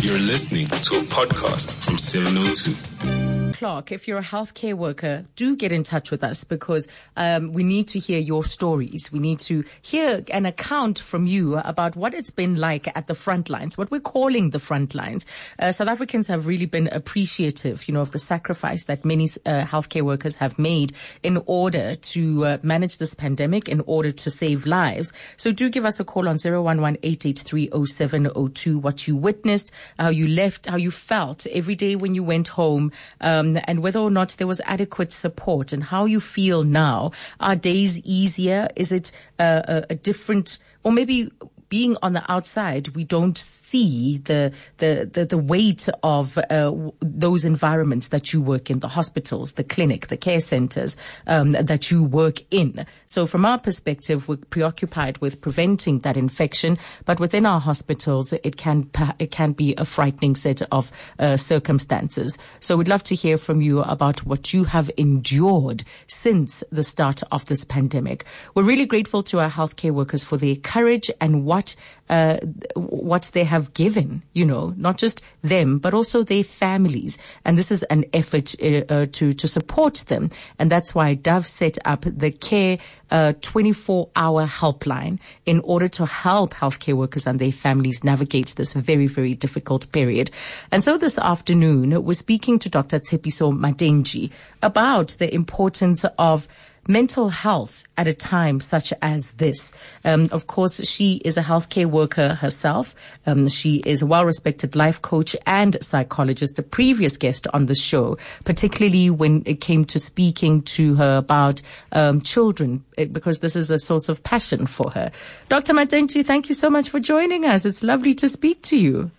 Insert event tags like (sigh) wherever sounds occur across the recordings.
You're listening to a podcast from 702. Clark, if you're a healthcare worker, do get in touch with us because um, we need to hear your stories. We need to hear an account from you about what it's been like at the front lines, what we're calling the front lines. Uh, South Africans have really been appreciative, you know, of the sacrifice that many uh, healthcare workers have made in order to uh, manage this pandemic, in order to save lives. So do give us a call on 011 what you witnessed, how you left, how you felt every day when you went home. Um, um, and whether or not there was adequate support and how you feel now. Are days easier? Is it uh, a, a different, or maybe being on the outside, we don't see the the the, the weight of uh, those environments that you work in, the hospitals, the clinic, the care centers um, that you work in. So, from our perspective, we're preoccupied with preventing that infection, but within our hospitals, it can it can be a frightening set of uh, circumstances. So, we'd love to hear from you about what you have endured since the start of this pandemic. We're really grateful to our healthcare workers for their courage and what uh, what they have given, you know, not just them, but also their families. And this is an effort uh, uh, to, to support them. And that's why Dove set up the care uh, 24 hour helpline in order to help healthcare workers and their families navigate this very, very difficult period. And so this afternoon, we're speaking to Dr. Tshepiso Mathenji about the importance of mental health at a time such as this. Um, of course, she is a healthcare worker herself. Um, she is a well-respected life coach and psychologist, a previous guest on the show, particularly when it came to speaking to her about um, children, eh, because this is a source of passion for her. Dr. Mathenji, thank you so much for joining us. It's lovely to speak to you.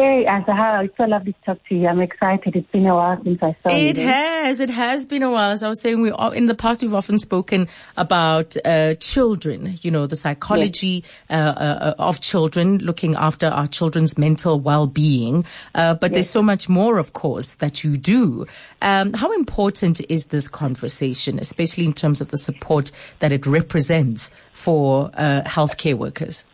Hey, Azania, it's so lovely to talk to you. I'm excited. It's been a while since I saw it you. It has. It has been a while. As I was saying, we in the past we've often spoken about uh, children. You know, the psychology yes. uh, uh, of children, looking after our children's mental well-being. Uh, but yes. there's so much more, of course, that you do. Um, how important is this conversation, especially in terms of the support that it represents for uh, healthcare workers?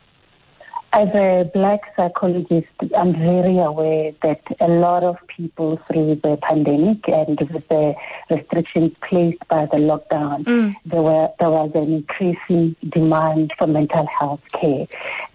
As a black psychologist, I'm very aware that a lot of people through the pandemic and with the restrictions placed by the lockdown, mm. there were there was an increasing demand for mental health care,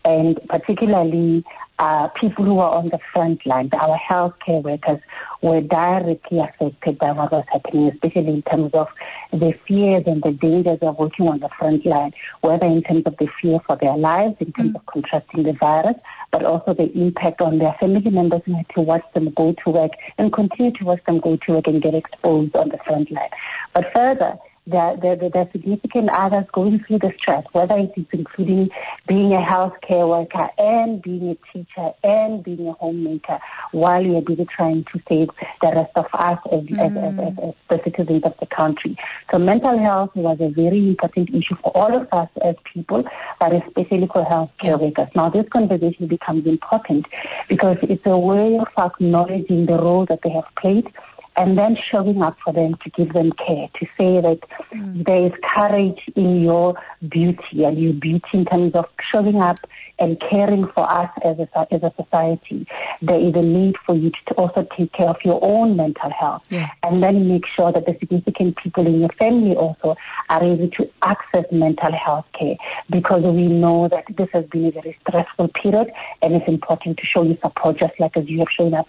and particularly uh, people who are on the front line, our healthcare workers, were directly affected by what was happening, especially in terms of the fears and the dangers of working on the front line, whether in terms of the fear for their lives, in terms mm. of contracting the virus, but also the impact on their family members who had to watch them go to work and continue to watch them go to work and get exposed on the front line. But further, there, there, there are significant others going through the stress, whether it is including being a healthcare worker and being a teacher and being a homemaker while you're busy trying to save the rest of us as, mm. as, as, as, as the citizens of the country. So mental health was a very important issue for all of us as people, but especially for healthcare workers. Now this conversation becomes important because it's a way of acknowledging the role that they have played and then showing up for them to give them care, to say that mm. there is courage in your beauty and your beauty in terms of showing up and caring for us as a, as a society. There is a need for you to also take care of your own mental health yeah. and then make sure that the significant people in your family also are able to access mental health care because we know that this has been a very stressful period and it's important to show you support just like as you have shown up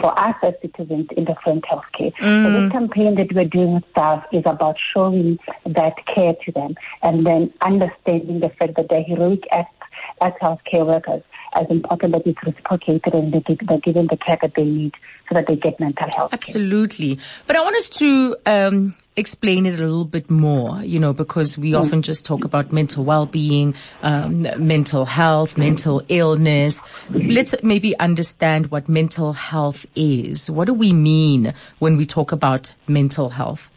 for us as citizens in the front health care. Mm. So this campaign that we're doing with staff is about showing that care to them and then understanding the fact that their heroic acts as healthcare workers as important that it's reciprocated and they they're given the care that they need so that they get mental health. Absolutely. Care. But I want us to um, explain it a little bit more, you know, because we mm. often just talk about mental well-being, um, mental health, mental illness. Let's maybe understand what mental health is. What do we mean when we talk about mental health?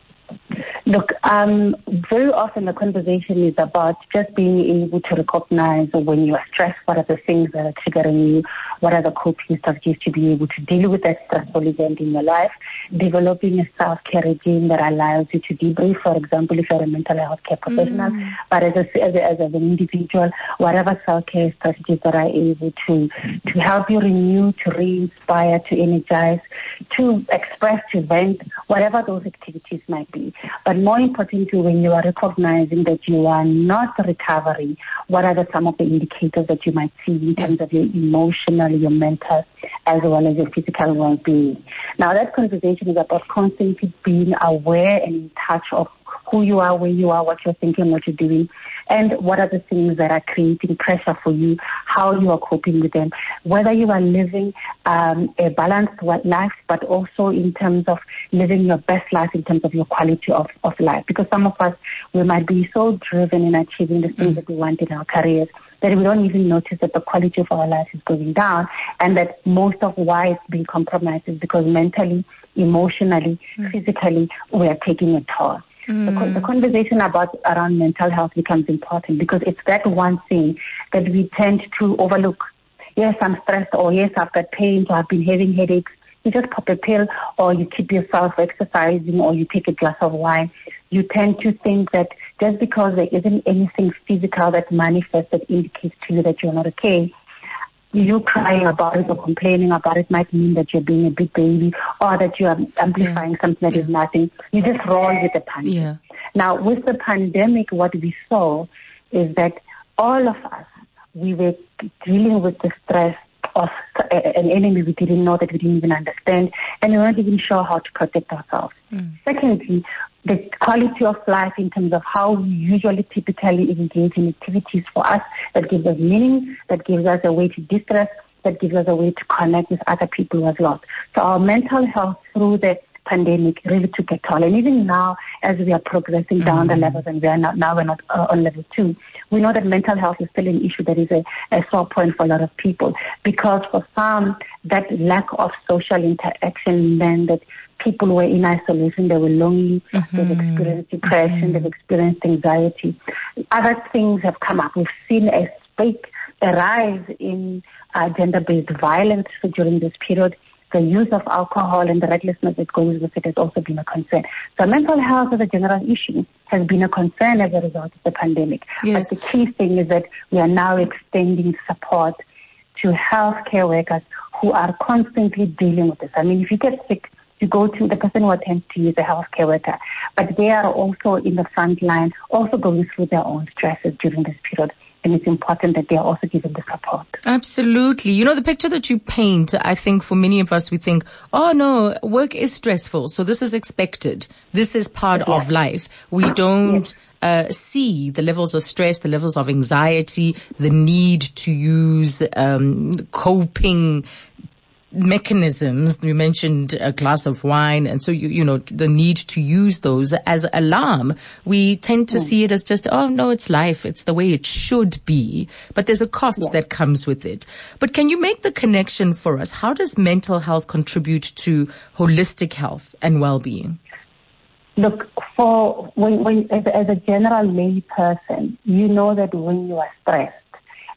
Look, um, very often the conversation is about just being able to recognize when you are stressed, what are the things that are triggering you, what are the coping strategies to be able to deal with that stressful event in your life, developing a self-care regime that allows you to debrief, for example, if you're a mental health care professional, mm. but as, a, as, a, as an individual, whatever self-care strategies that are able to, to help you renew, to re-inspire, to energize, to express, to vent, whatever those activities might be. But more importantly, when you are recognizing that you are not recovering, what are the, some of the indicators that you might see in terms of your emotional, your mental, as well as your physical well-being? Now, that conversation is about constantly being aware and in touch of who you are, where you are, what you're thinking, what you're doing, and what are the things that are creating pressure for you, how you are coping with them, whether you are living um, a balanced life, but also in terms of living your best life in terms of your quality of, of life. Because some of us, we might be so driven in achieving the things mm. that we want in our careers that we don't even notice that the quality of our life is going down and that most of why it's being compromised is because mentally, emotionally, mm. physically, we are taking a toll. Mm. The, the, conversation about around mental health becomes important because it's that one thing that we tend to overlook. Yes, I'm stressed, or yes, I've got pains, or I've been having headaches. You just pop a pill, or you keep yourself exercising, or you take a glass of wine. You tend to think that just because there isn't anything physical that manifests that indicates to you that you're not okay, you crying about it or complaining about it might mean that you're being a big baby or that you are amplifying yeah. something that yeah. is nothing. You just roll with the punches. Yeah. Now, with the pandemic, what we saw is that all of us, we were dealing with the stress of an enemy we didn't know that we didn't even understand, and we weren't even sure how to protect ourselves. Mm. Secondly, the quality of life in terms of how we usually typically engage in activities for us that gives us meaning, that gives us a way to distress, that gives us a way to connect with other people as well. So our mental health through the pandemic really took a toll. And even now, as we are progressing down mm-hmm. the levels and we are not, now we're not uh, on level two, we know that mental health is still an issue that is a, a sore point for a lot of people because for some, that lack of social interaction meant that people were in isolation, they were lonely, mm-hmm. they've experienced depression, mm-hmm. they've experienced anxiety. Other things have come up. We've seen a spike, a rise in uh, gender-based violence during this period the use of alcohol and the recklessness that goes with it has also been a concern. So mental health as a general issue has been a concern as a result of the pandemic. Yes. But the key thing is that we are now extending support to healthcare workers who are constantly dealing with this. I mean, if you get sick, you go to the person who attends to you a healthcare worker, but they are also in the front line, also going through their own stresses during this period and it's important that they are also given the support. Absolutely. You know, the picture that you paint, I think for many of us, we think, oh no, work is stressful. So this is expected. This is part yes. of life. We don't yes. uh, see the levels of stress, the levels of anxiety, the need to use um, coping mechanisms. You mentioned a glass of wine, and so you you know the need to use those as alarm. We tend to mm. see it as just oh no, it's life, it's the way it should be. But there's a cost yeah. that comes with it. But can you make the connection for us? How does mental health contribute to holistic health and well-being? Look, for when, when as, as a general lay person, you know that when you are stressed,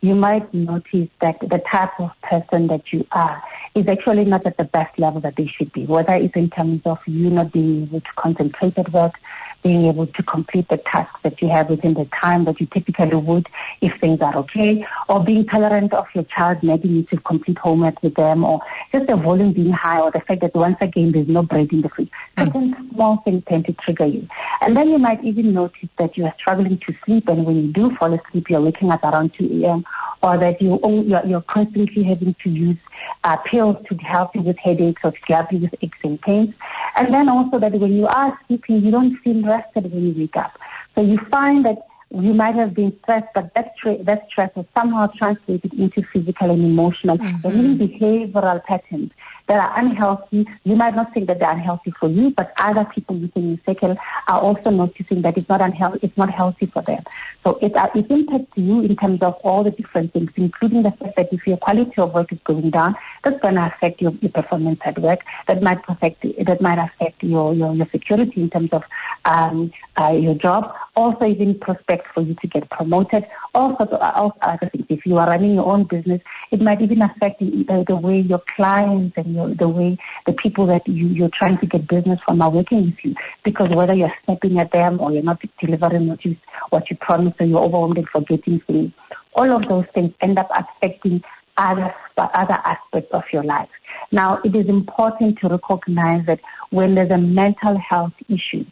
you might notice that the type of person that you are is actually not at the best level that they should be, whether it's in terms of you not being able to concentrate at work, being able to complete the tasks that you have within the time that you typically would if things are okay, or being tolerant of your child nagging you to complete homework with them, or just the volume being high, or the fact that once again there's no bread in the fridge. Mm. Certain small things tend to trigger you. And then you might even notice that you are struggling to sleep, and when you do fall asleep, you're waking up around 2 a.m., or that you, you're, you're constantly having to use uh, pills to help you with headaches or to help you with aches and pains. And then also that when you are sleeping, you don't feel rested when you wake up. So you find that you might have been stressed, but that, tra- that stress is somehow translated into physical and emotional mm-hmm. and even behavioral patterns that are unhealthy. You might not think that they're unhealthy for you, but other people within your circle are also noticing that it's not unhealthy, it's not healthy for them. So it, uh, it impacts you in terms of all the different things, including the fact that if your quality of work is going down, that's going to affect your, your performance at work. That might affect that might affect your your, your security in terms of um, uh, your job. Also, even prospect for you to get promoted. Also, uh, also other things. If you are running your own business, it might even affect the, the way your clients and your, the way the people that you, you're trying to get business from are working with you. Because whether you're snapping at them or you're not delivering what you what you promised, or you're overwhelmed and forgetting things, all of those things end up affecting other other aspects of your life. Now, it is important to recognize that when there's a mental health issue,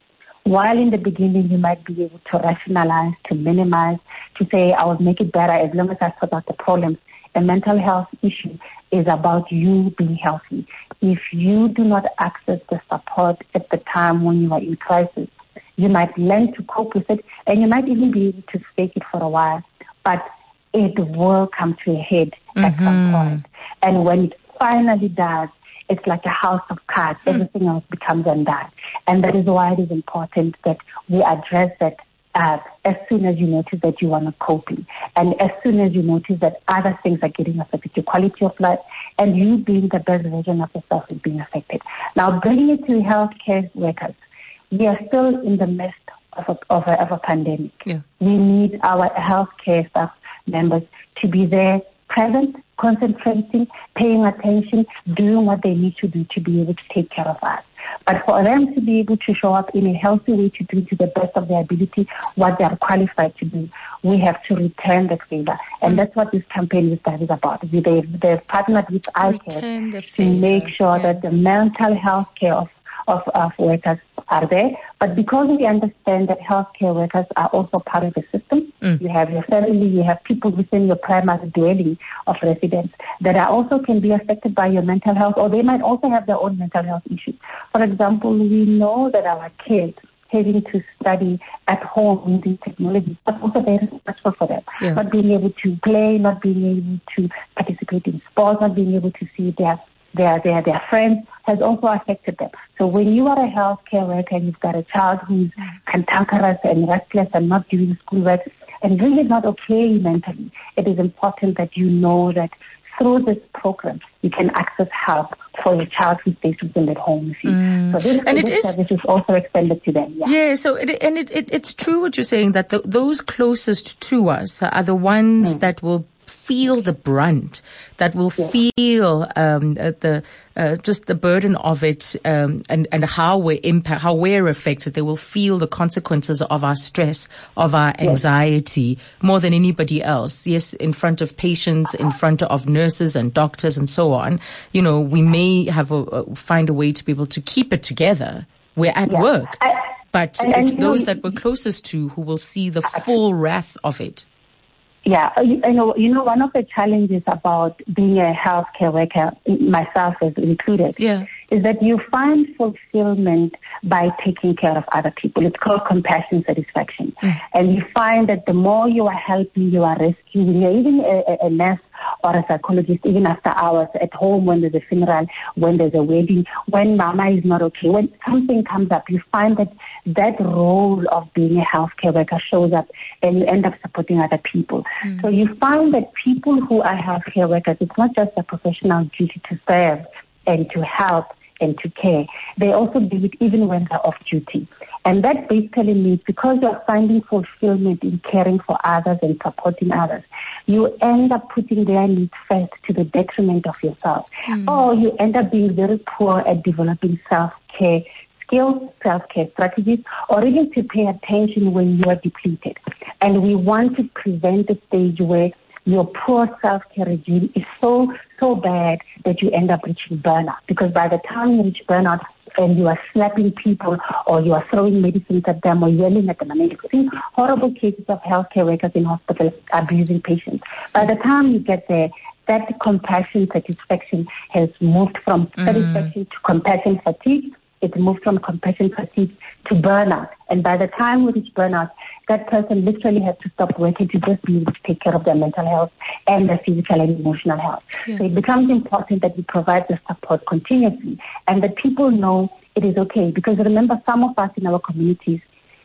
while in the beginning you might be able to rationalize, to minimize, to say, I will make it better as long as I sort out the problems, a mental health issue is about you being healthy. If you do not access the support at the time when you are in crisis, you might learn to cope with it and you might even be able to fake it for a while, but it will come to a head mm-hmm. at some mm-hmm. point. And when it finally does, it's like a house of cards. Mm. Everything else becomes undone. And that is why it is important that we address that uh, as soon as you notice that you are not coping and as soon as you notice that other things are getting affected, your quality of life and you being the best version of yourself is being affected. Now, bringing it to healthcare workers, we are still in the midst of a, of a, of a pandemic. Yeah. We need our healthcare staff members to be there present, concentrating, paying attention, doing what they need to do to be able to take care of us. But for them to be able to show up in a healthy way to do to the best of their ability what they are qualified to do, we have to return the favor. And that's what this campaign is about. They've, they've partnered with iCare to make sure yeah. that the mental health care of of, of workers are there. But because we understand that healthcare workers are also part of the system, mm. you have your family, you have people within your primary dwelling of residence that are also can be affected by your mental health, or they might also have their own mental health issues. For example, we know that our kids having to study at home using technology, but also very stressful for them. Yeah. Not being able to play, not being able to participate in sports, not being able to see their their, their, their friends has also affected them. So when you are a healthcare worker and you've got a child who's cantankerous and restless and not doing schoolwork and really not okay mentally, it is important that you know that through this program, you can access help for your child who stays within at home with. Mm. So this, and this service is also extended to them. Yeah. yeah so it, and it, it, it's true what you're saying that the, those closest to us are the ones mm. that will feel the brunt, that will yeah. feel um, uh, the uh, just the burden of it, um, and and how we're impact, how we're affected. They will feel the consequences of our stress, of our anxiety, more than anybody else. Yes, in front of patients, in front of nurses and doctors, and so on. You know, we may have a, a find a way to be able to keep it together. We're at yeah. work. I, but and, it's and those know, that we're closest to who will see the full wrath of it. Yeah, uh, you, know, you know, one of the challenges about being a healthcare worker, myself is included, yeah. is that you find fulfillment by taking care of other people. It's called compassion satisfaction. Mm. And you find that the more you are helping, you are rescuing, you're even a, a nurse or a psychologist, even after hours at home when there's a funeral, when there's a wedding, when mama is not okay, when something comes up, you find that that role of being a healthcare worker shows up and you end up supporting other people. Mm. So you find that people who are healthcare workers, it's not just a professional duty to serve and to help and to care. They also do it even when they're off duty. And that basically means because you're finding fulfillment in caring for others and supporting others, you end up putting their needs first to the detriment of yourself. Mm. Or you end up being very poor at developing self-care skills, self-care strategies, or even to pay attention when you are depleted. And we want to prevent the stage where your poor self-care regime is so, so bad that you end up reaching burnout. Because by the time you reach burnout and you are slapping people or you are throwing medicines at them or yelling at them, I mean, you've seen horrible cases of healthcare workers in hospitals abusing patients. By the time you get there, that compassion satisfaction has moved from mm. satisfaction to compassion fatigue it moves from compassion fatigue to burnout. And by the time we reach burnout, that person literally has to stop working to just be able to take care of their mental health and their physical and emotional health. Yeah. So it becomes important that we provide the support continuously and that people know it is okay. Because remember, some of us in our communities,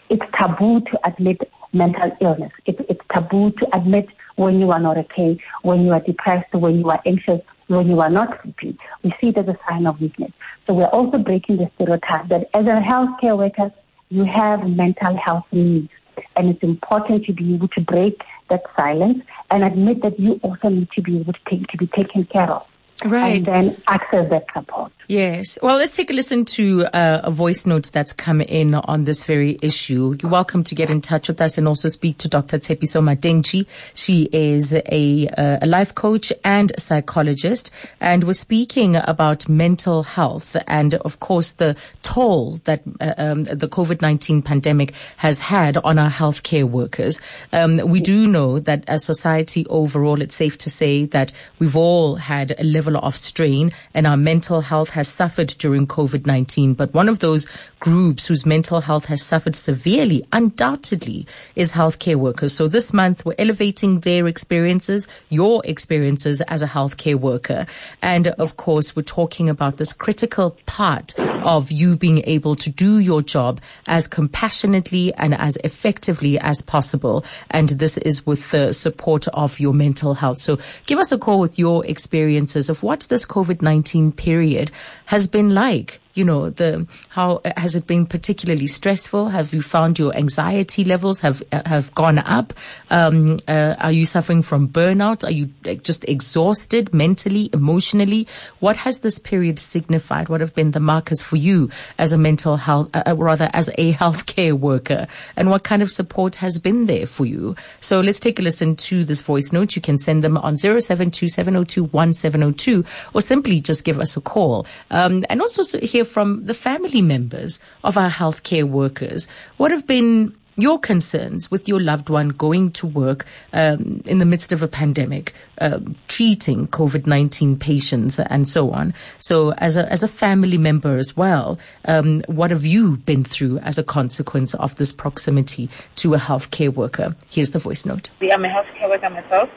it's taboo to admit mental illness. It, it's taboo to admit when you are not okay, when you are depressed, when you are anxious, when you are not sleepy. We see it as a sign of weakness. So we're also breaking the stereotype that as a healthcare worker, you have mental health needs. And it's important to be able to break that silence and admit that you also need to be able to, take, to be taken care of. Right. And then access that support. Yes. Well, let's take a listen to uh, a voice note that's come in on this very issue. You're welcome to get in touch with us and also speak to Dr. Tshepiso Mathenji. She is a, uh, a life coach and a psychologist. And we're speaking about mental health and, of course, the toll that uh, um, the COVID-19 pandemic has had on our healthcare workers. Um, we do know that as society overall, it's safe to say that we've all had a level of strain and our mental health has suffered during COVID 19, but one of those groups whose mental health has suffered severely, undoubtedly, is healthcare workers. So this month, we're elevating their experiences, your experiences as a healthcare worker. And of course, we're talking about this critical part of you being able to do your job as compassionately and as effectively as possible. And this is with the support of your mental health. So give us a call with your experiences of what this COVID 19 period has been like you know, the how has it been particularly stressful? Have you found your anxiety levels have have gone up? Um, uh, are you suffering from burnout? Are you just exhausted mentally, emotionally? What has this period signified? What have been the markers for you as a mental health, uh, uh rather as a (laughs) healthcare worker, and what kind of support has been there for you? So let's take a listen to this voice note. You can send them on zero seven two seven zero oh two one seven zero oh two, or simply just give us a call. Um, and also hear hear from the family members of our healthcare workers. What have been your concerns with your loved one going to work um, in the midst of a pandemic, uh, treating COVID 19 patients, and so on. So, as a, as a family member as well, um, what have you been through as a consequence of this proximity to a healthcare worker? Here's the voice note. I'm a healthcare worker myself.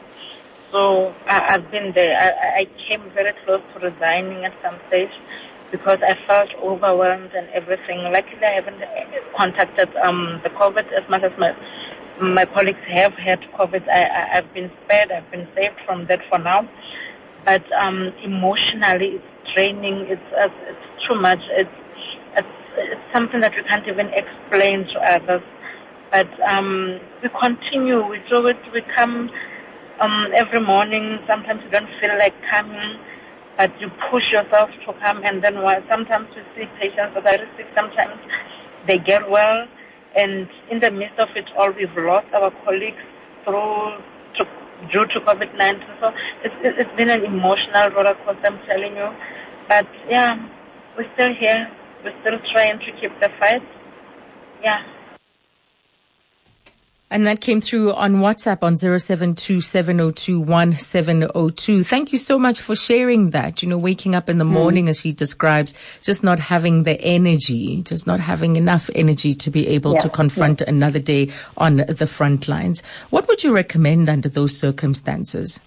So I, have been there. I, I came very close to resigning at some stage because I felt overwhelmed and everything. Luckily, I haven't contacted um, the COVID as much as my my colleagues have had COVID. I, I, have been spared. I've been saved from that for now. But um, emotionally, it's draining. It's uh, it's too much. It's, it's it's something that we can't even explain to others. But um, we continue. We do it. We come um, every morning. Sometimes we don't feel like coming but you push yourself to come and then sometimes we see patients that are sick, sometimes they get well. And in the midst of it all we've lost our colleagues through to, due to COVID-19 so it's, it's been an emotional roller coaster I'm telling you. But yeah we're still here. We're still trying to keep the fight. Yeah and that came through on WhatsApp on 0727021702. Thank you so much for sharing that. You know, waking up in the hmm. morning, mm. as she describes, just not having the energy, just not having enough energy to be able yeah. to confront yeah. another day on the front lines. What would you recommend under those circumstances?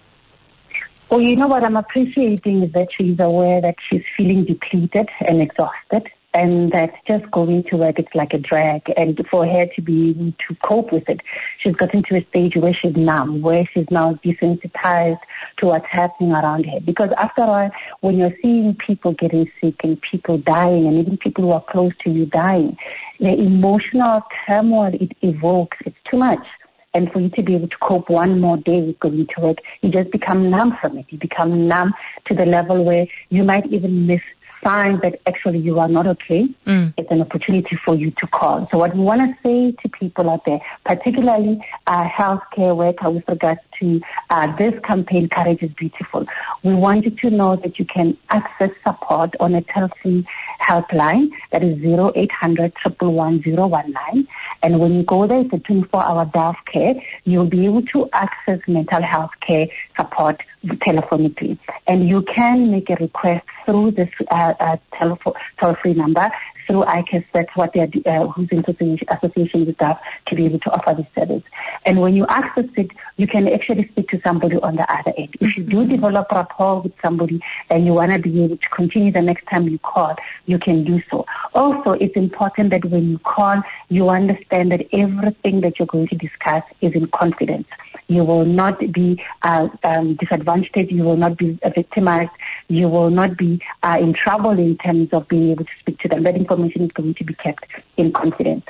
Well, you know what I'm appreciating is that she's aware that she's feeling depleted and exhausted and that just going to work. It's like a drag. And for her to be able to cope with it she's gotten to a stage where she's numb where she's now desensitized to what's happening around her. Because after all when you're seeing people getting sick and people dying and even people who are close to you dying the emotional turmoil it evokes. It's too much. And for you to be able to cope one more day with going to work, you just become numb from it. You become numb to the level where you might even miss sign that actually you are not okay, mm. it's an opportunity for you to call. So what we want to say to people out there, particularly uh, healthcare worker with regards to uh, this campaign, Courage is Beautiful, we want you to know that you can access support on a toll-free helpline that is 0800 111 And when you go there, it's a 24-hour Dove care. You'll be able to access mental health care support telephonically. And you can make a request through this uh, uh, telephone toll-free number through ICAS, that's what they're, uh, who's in association with staff to be able to offer this service. And when you access it, you can actually speak to somebody on the other end. If you do mm-hmm. develop rapport with somebody and you want to be able to continue the next time you call, you can do so. Also, it's important that when you call, you understand that everything that you're going to discuss is in confidence. You will not be uh, um, disadvantaged. You will not be victimized. You will not be uh, in trouble in terms of being able to speak to them. That information is going to be kept in confidence.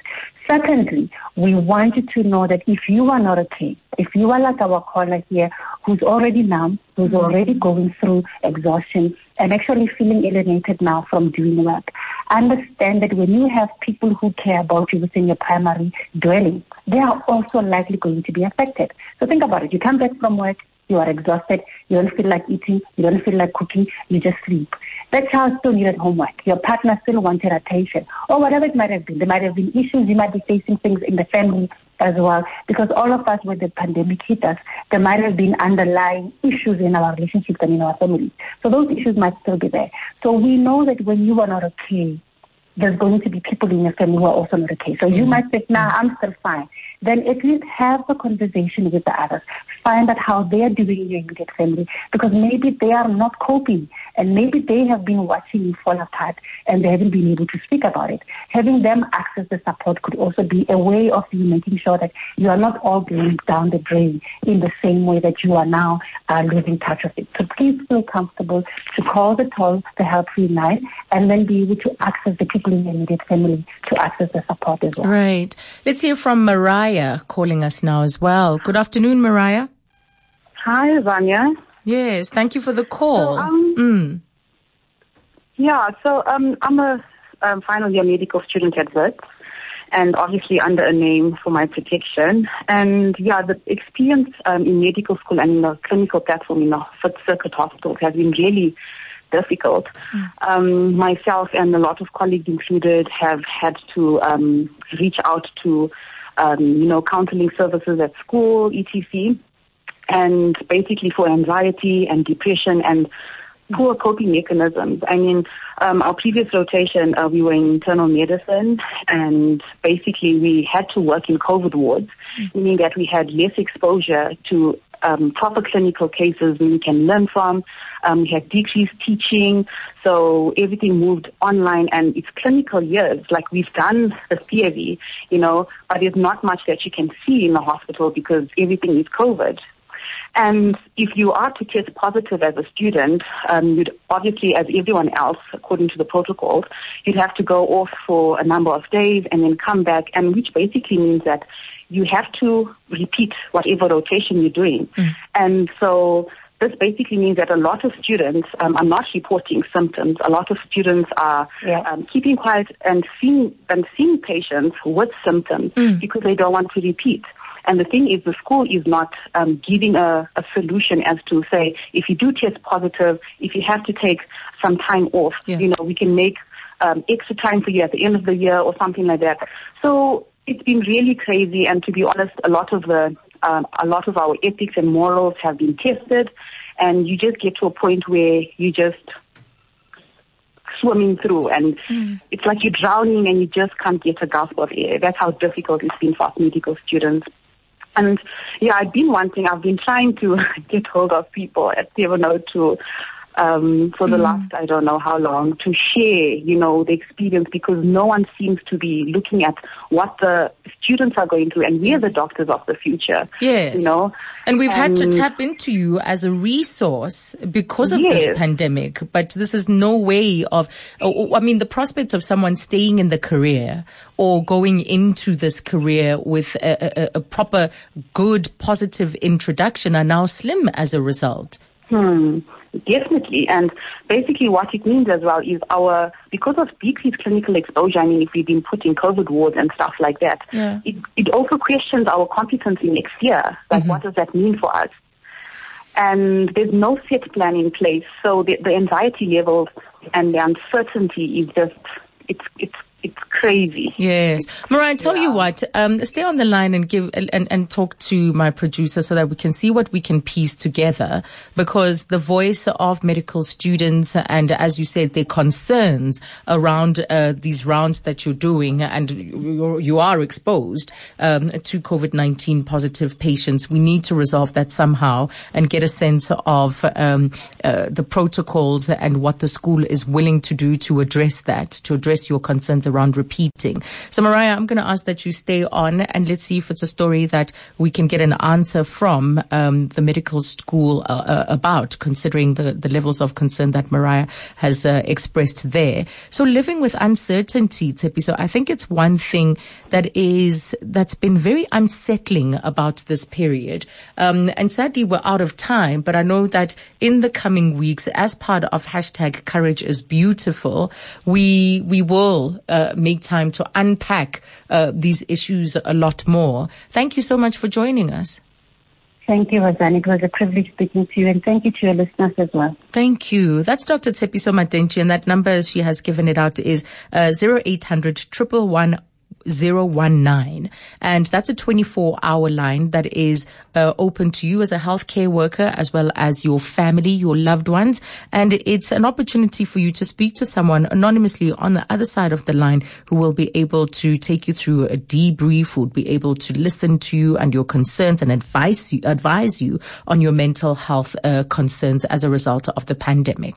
Secondly, we want you to know that if you are not okay, if you are like our caller here who's already numb, who's mm-hmm. already going through exhaustion and actually feeling alienated now from doing work, understand that when you have people who care about you within your primary dwelling, they are also likely going to be affected. So think about it. You come back from work, you are exhausted, you don't feel like eating, you don't feel like cooking, you just sleep. That child still needed homework. Your partner still wanted attention, or whatever it might have been. There might have been issues. You might be facing things in the family as well, because all of us, when the pandemic hit us, there might have been underlying issues in our relationships and in our families. So those issues might still be there. So we know that when you are not okay, there's going to be people in your family who are also not okay. So mm-hmm. you might think, nah, I'm still fine then at least have a conversation with the others. Find out how they are doing in your immediate family because maybe they are not coping and maybe they have been watching you fall apart and they haven't been able to speak about it. Having them access the support could also be a way of you making sure that you are not all going down the drain in the same way that you are now uh, losing touch of it. So please feel comfortable to call the toll, the help free line, and then be able to access the people in your immediate family to access the support as well. Right. Let's hear from Mariah. Mariah calling us now as well. Good afternoon, Mariah. Hi, Vanya. Yes, thank you for the call. So, um, mm. Yeah, so um, I'm a um, final year medical student at Wits and obviously under a name for my protection. And yeah, the experience um, in medical school and in the clinical platform in the Fifth Circuit Hospital has been really difficult. Mm. Um, myself and a lot of colleagues included have had to um, reach out to um, you know, counseling services at school, etc. And basically for anxiety and depression and poor coping mechanisms. I mean, um, our previous rotation, uh, we were in internal medicine, and basically we had to work in COVID wards, meaning that we had less exposure to um, proper clinical cases we can learn from. Um, we had decreased teaching, so everything moved online and it's clinical years. Like we've done the theory, you know, but there's not much that you can see in the hospital because everything is COVID. And if you are to test positive as a student, um, you'd obviously, as everyone else, according to the protocols, you'd have to go off for a number of days and then come back, and which basically means that you have to repeat whatever rotation you're doing. Mm. And so this basically means that a lot of students um, are not reporting symptoms. A lot of students are yeah. um, keeping quiet and seeing and seeing patients with symptoms mm. because they don't want to repeat. And the thing is, the school is not um, giving a, a, solution as to say, if you do test positive, if you have to take some time off, yeah. you know, we can make um, extra time for you at the end of the year or something like that. So it's been really crazy, and to be honest, a lot of the um, a lot of our ethics and morals have been tested, and you just get to a point where you just swimming through and mm. it's like you're drowning and you just can't get a gasp of air. That's how difficult it's been for us medical students. And yeah, I've been wanting, I've been trying to (laughs) get hold of people at 702 um, for the mm. last I don't know how long to share, you know, the experience because no one seems to be looking at what the students are going through, and we're the doctors of the future. Yes, you know, and we've had to tap into you as a resource because of yes. this pandemic. But this is no way of. I mean, the prospects of someone staying in the career or going into this career with a, a, a proper, good, positive introduction are now slim as a result. Hmm. Definitely. And basically what it means as well is our, because of decreased clinical exposure, I mean, if we've been put in COVID wards and stuff like that, yeah. it, it also questions our competency next year. Like, mm-hmm. what does that mean for us? And there's no set plan in place. So the, the anxiety levels and the uncertainty is just, it's, it's, it's crazy. Yes. Mariah, tell yeah. you what, um, stay on the line and give, and, and talk to my producer so that we can see what we can piece together because the voice of medical students and as you said, their concerns around, uh, these rounds that you're doing and you're, you are exposed, um, to COVID-19 positive patients. We need to resolve that somehow and get a sense of, um, uh, the protocols and what the school is willing to do to address that, to address your concerns around repeating. So, Mariah, I'm going to ask that you stay on and let's see if it's a story that we can get an answer from um, the medical school uh, uh, about, considering the, the levels of concern that Mariah has uh, expressed there. So, living with uncertainty, Tipi. So, I think it's one thing that is that's been very unsettling about this period. Um, and sadly, we're out of time, but I know that in the coming weeks, as part of hashtag Courage is Beautiful, we we will uh, make time to unpack uh, these issues a lot more. Thank you so much for joining us. Thank you, Roseanne. It was a privilege speaking to you, and thank you to your listeners as well. Thank you. That's Dr. Mathenji, and that number she has given it out is uh, 0800 019. And that's a 24 hour line that is uh, open to you as a healthcare worker, as well as your family, your loved ones. And it's an opportunity for you to speak to someone anonymously on the other side of the line who will be able to take you through a debrief, would be able to listen to you and your concerns and advise you, advise you on your mental health uh, concerns as a result of the pandemic.